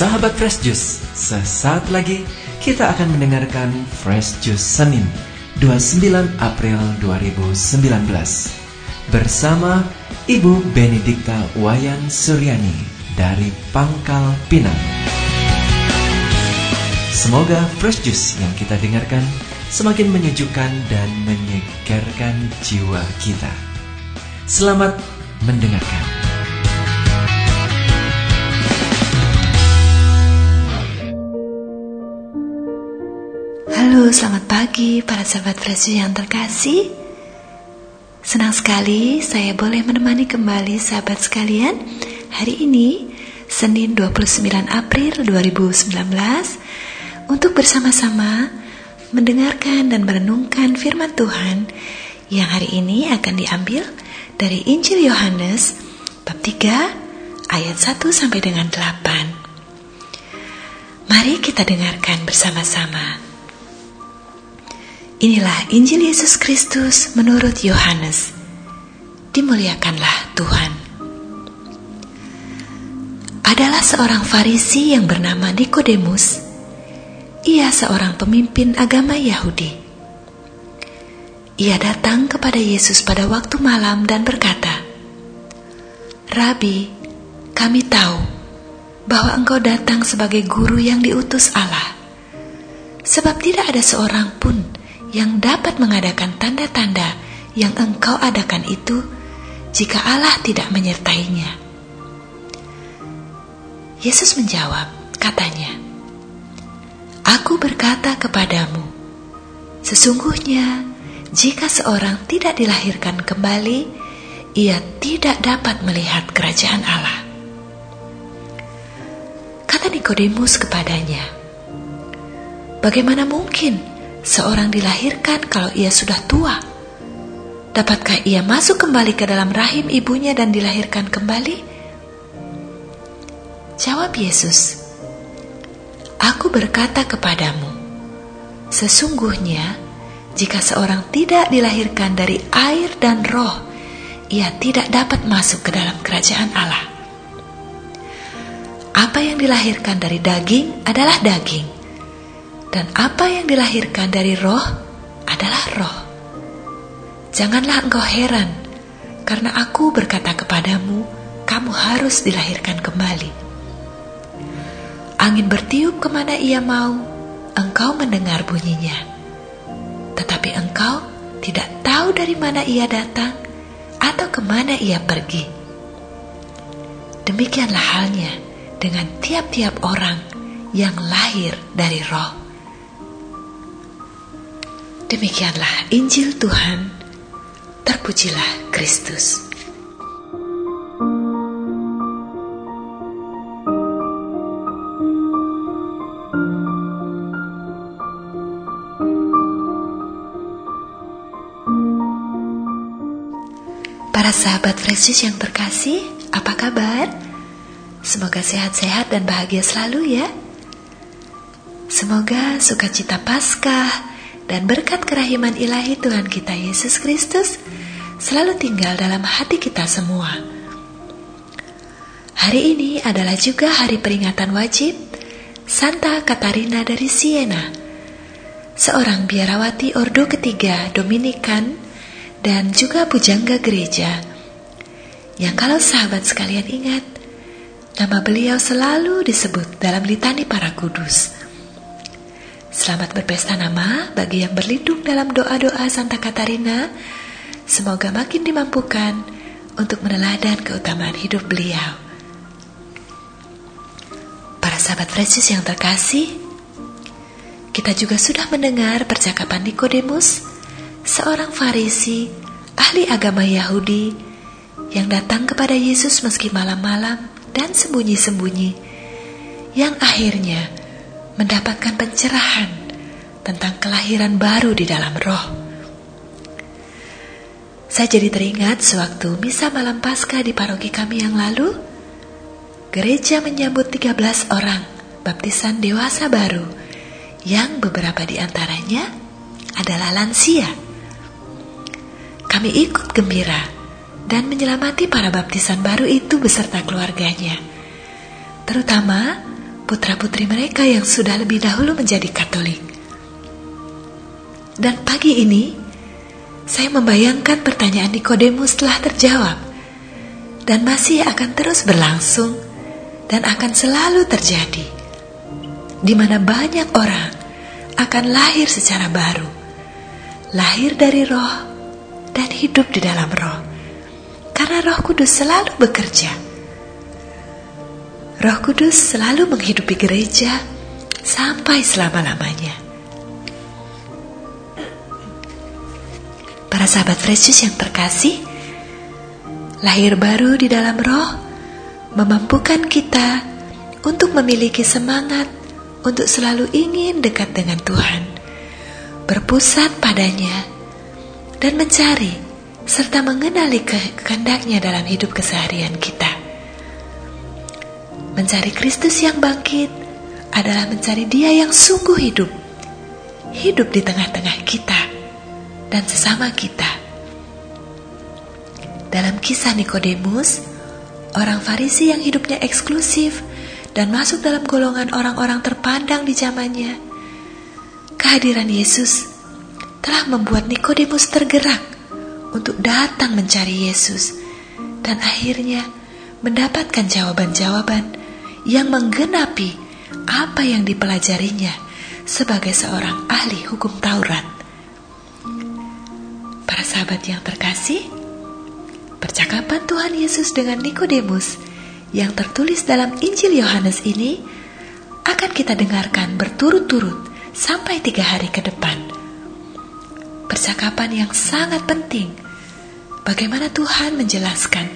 Sahabat Fresh Juice, sesaat lagi kita akan mendengarkan Fresh Juice Senin 29 April 2019 bersama Ibu Benedikta Wayan Suryani dari Pangkal Pinang. Semoga Fresh Juice yang kita dengarkan semakin menyejukkan dan menyegarkan jiwa kita. Selamat mendengarkan. Halo, selamat pagi para sahabat Fresh yang terkasih. Senang sekali saya boleh menemani kembali sahabat sekalian hari ini Senin 29 April 2019 untuk bersama-sama mendengarkan dan merenungkan firman Tuhan yang hari ini akan diambil dari Injil Yohanes bab 3 ayat 1 sampai dengan 8. Mari kita dengarkan bersama-sama. Inilah Injil Yesus Kristus menurut Yohanes. Dimuliakanlah Tuhan. Adalah seorang Farisi yang bernama Nikodemus. Ia seorang pemimpin agama Yahudi. Ia datang kepada Yesus pada waktu malam dan berkata, "Rabi, kami tahu bahwa Engkau datang sebagai guru yang diutus Allah, sebab tidak ada seorang pun yang dapat mengadakan tanda-tanda yang engkau adakan itu jika Allah tidak menyertainya. Yesus menjawab, katanya, Aku berkata kepadamu, sesungguhnya jika seorang tidak dilahirkan kembali, ia tidak dapat melihat kerajaan Allah. Kata Nikodemus kepadanya, Bagaimana mungkin seorang dilahirkan kalau ia sudah tua? Dapatkah ia masuk kembali ke dalam rahim ibunya dan dilahirkan kembali? Jawab Yesus, Aku berkata kepadamu, sesungguhnya jika seorang tidak dilahirkan dari air dan roh, ia tidak dapat masuk ke dalam kerajaan Allah. Apa yang dilahirkan dari daging adalah daging, dan apa yang dilahirkan dari roh adalah roh. Janganlah engkau heran, karena aku berkata kepadamu, kamu harus dilahirkan kembali. Angin bertiup ke mana ia mau, engkau mendengar bunyinya. Tetapi engkau tidak tahu dari mana ia datang atau ke mana ia pergi. Demikianlah halnya dengan tiap-tiap orang yang lahir dari roh. Demikianlah Injil Tuhan. Terpujilah Kristus. Para sahabat Fresh yang terkasih, apa kabar? Semoga sehat-sehat dan bahagia selalu ya. Semoga sukacita Paskah dan berkat kerahiman ilahi Tuhan kita Yesus Kristus selalu tinggal dalam hati kita semua. Hari ini adalah juga hari peringatan wajib Santa Katarina dari Siena, seorang biarawati ordo ketiga Dominikan dan juga pujangga gereja. Yang kalau sahabat sekalian ingat, nama beliau selalu disebut dalam litani para kudus. Selamat berpesta nama bagi yang berlindung dalam doa-doa Santa Katarina. Semoga makin dimampukan untuk meneladan keutamaan hidup beliau. Para sahabat Yesus yang terkasih, kita juga sudah mendengar percakapan Nikodemus, seorang Farisi, ahli agama Yahudi, yang datang kepada Yesus meski malam-malam dan sembunyi-sembunyi, yang akhirnya mendapatkan pencerahan tentang kelahiran baru di dalam roh. Saya jadi teringat sewaktu misa malam pasca di paroki kami yang lalu, gereja menyambut 13 orang baptisan dewasa baru yang beberapa di antaranya adalah lansia. Kami ikut gembira dan menyelamati para baptisan baru itu beserta keluarganya, terutama putra-putri mereka yang sudah lebih dahulu menjadi Katolik. Dan pagi ini, saya membayangkan pertanyaan Nikodemus telah terjawab dan masih akan terus berlangsung dan akan selalu terjadi, di mana banyak orang akan lahir secara baru, lahir dari roh dan hidup di dalam roh, karena Roh Kudus selalu bekerja. Roh Kudus selalu menghidupi gereja sampai selama-lamanya. Para sahabat Fresh yang terkasih, lahir baru di dalam roh memampukan kita untuk memiliki semangat untuk selalu ingin dekat dengan Tuhan, berpusat padanya, dan mencari serta mengenali kehendaknya dalam hidup keseharian kita. Mencari Kristus yang bangkit adalah mencari Dia yang sungguh hidup, hidup di tengah-tengah kita dan sesama kita. Dalam kisah Nikodemus, orang Farisi yang hidupnya eksklusif dan masuk dalam golongan orang-orang terpandang di zamannya, kehadiran Yesus telah membuat Nikodemus tergerak untuk datang mencari Yesus dan akhirnya mendapatkan jawaban-jawaban yang menggenapi apa yang dipelajarinya sebagai seorang ahli hukum Taurat. Para sahabat yang terkasih, percakapan Tuhan Yesus dengan Nikodemus yang tertulis dalam Injil Yohanes ini akan kita dengarkan berturut-turut sampai tiga hari ke depan. Percakapan yang sangat penting bagaimana Tuhan menjelaskan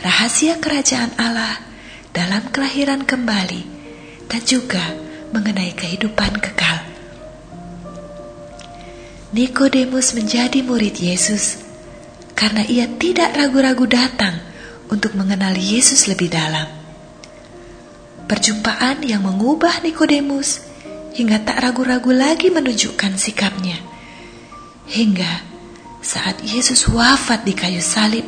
rahasia kerajaan Allah dalam kelahiran kembali dan juga mengenai kehidupan kekal. Nikodemus menjadi murid Yesus karena ia tidak ragu-ragu datang untuk mengenali Yesus lebih dalam. Perjumpaan yang mengubah Nikodemus hingga tak ragu-ragu lagi menunjukkan sikapnya. Hingga saat Yesus wafat di kayu salib,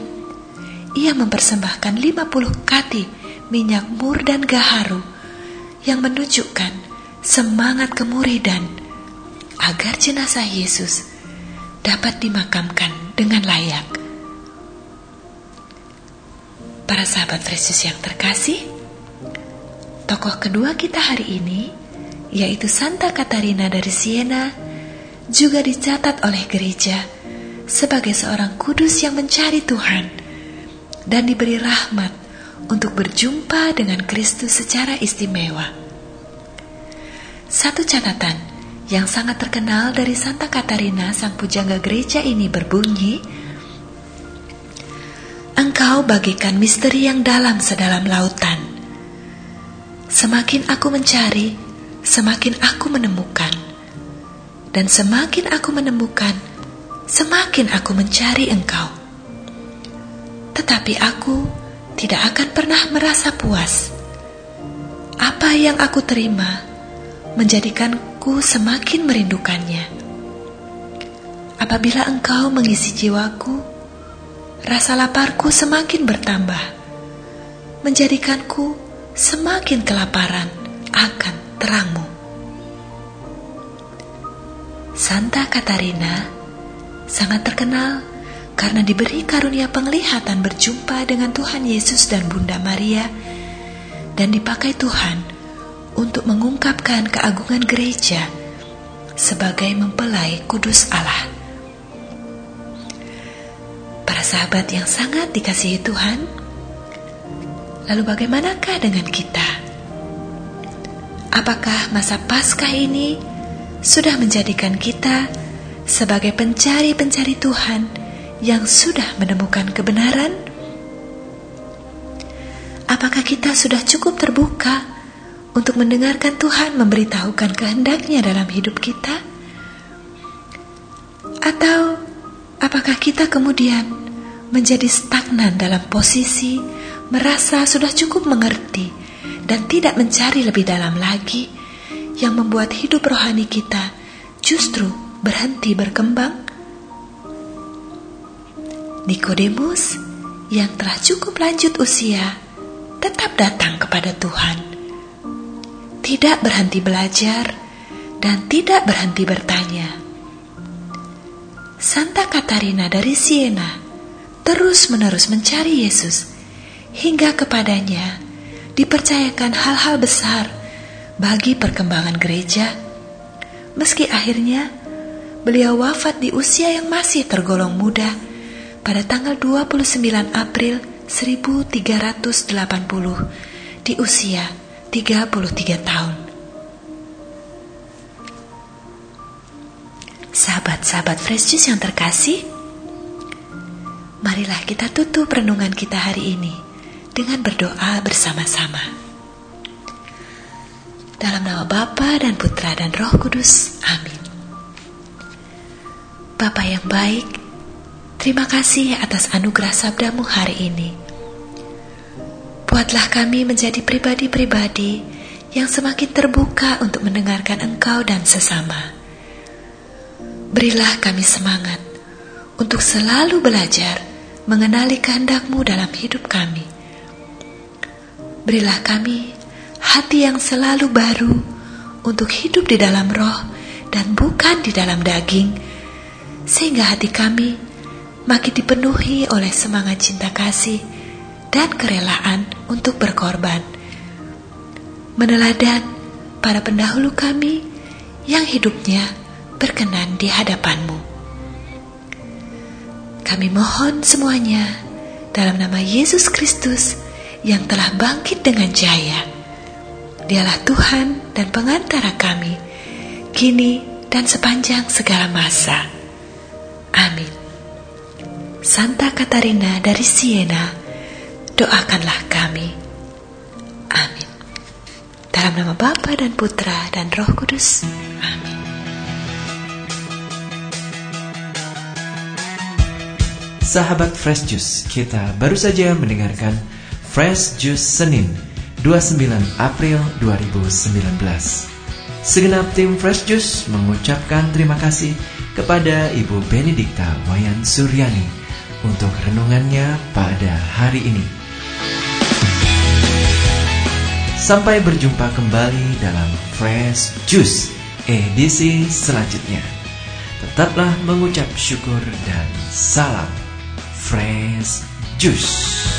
ia mempersembahkan 50 kati minyak mur dan gaharu yang menunjukkan semangat kemuridan agar jenazah Yesus dapat dimakamkan dengan layak. Para sahabat Yesus yang terkasih, tokoh kedua kita hari ini, yaitu Santa Katarina dari Siena, juga dicatat oleh gereja sebagai seorang kudus yang mencari Tuhan dan diberi rahmat untuk berjumpa dengan Kristus secara istimewa. Satu catatan yang sangat terkenal dari Santa Katarina sang pujangga gereja ini berbunyi, Engkau bagikan misteri yang dalam sedalam lautan. Semakin aku mencari, semakin aku menemukan. Dan semakin aku menemukan, semakin aku mencari engkau. Tetapi aku tidak akan pernah merasa puas. Apa yang aku terima menjadikanku semakin merindukannya. Apabila engkau mengisi jiwaku, rasa laparku semakin bertambah, menjadikanku semakin kelaparan akan terangmu. Santa Katarina sangat terkenal karena diberi karunia penglihatan berjumpa dengan Tuhan Yesus dan Bunda Maria dan dipakai Tuhan untuk mengungkapkan keagungan gereja sebagai mempelai kudus Allah. Para sahabat yang sangat dikasihi Tuhan, lalu bagaimanakah dengan kita? Apakah masa Paskah ini sudah menjadikan kita sebagai pencari-pencari Tuhan yang sudah menemukan kebenaran? Apakah kita sudah cukup terbuka untuk mendengarkan Tuhan memberitahukan kehendaknya dalam hidup kita? Atau apakah kita kemudian menjadi stagnan dalam posisi merasa sudah cukup mengerti dan tidak mencari lebih dalam lagi yang membuat hidup rohani kita justru berhenti berkembang? Nikodemus yang telah cukup lanjut usia tetap datang kepada Tuhan tidak berhenti belajar, dan tidak berhenti bertanya. Santa Katarina dari Siena terus-menerus mencari Yesus hingga kepadanya dipercayakan hal-hal besar bagi perkembangan gereja. Meski akhirnya beliau wafat di usia yang masih tergolong muda pada tanggal 29 April 1380 di usia 33 tahun. Sahabat-sahabat Fresh Juice yang terkasih, marilah kita tutup renungan kita hari ini dengan berdoa bersama-sama. Dalam nama Bapa dan Putra dan Roh Kudus. Amin. Bapa yang baik, terima kasih atas anugerah sabdamu hari ini. Buatlah kami menjadi pribadi-pribadi yang semakin terbuka untuk mendengarkan Engkau dan sesama. Berilah kami semangat untuk selalu belajar mengenali kehendakmu dalam hidup kami. Berilah kami hati yang selalu baru untuk hidup di dalam roh dan bukan di dalam daging, sehingga hati kami makin dipenuhi oleh semangat cinta kasih dan kerelaan untuk berkorban. Meneladan para pendahulu kami yang hidupnya berkenan di hadapanmu. Kami mohon semuanya dalam nama Yesus Kristus yang telah bangkit dengan jaya. Dialah Tuhan dan pengantara kami, kini dan sepanjang segala masa. Amin. Santa Katarina dari Siena, doakanlah kami. Amin. Dalam nama Bapa dan Putra dan Roh Kudus. Amin. Sahabat Fresh Juice, kita baru saja mendengarkan Fresh Juice Senin 29 April 2019. Segenap tim Fresh Juice mengucapkan terima kasih kepada Ibu Benedikta Wayan Suryani untuk renungannya pada hari ini. Sampai berjumpa kembali dalam Fresh Juice edisi selanjutnya. Tetaplah mengucap syukur dan salam Fresh Juice.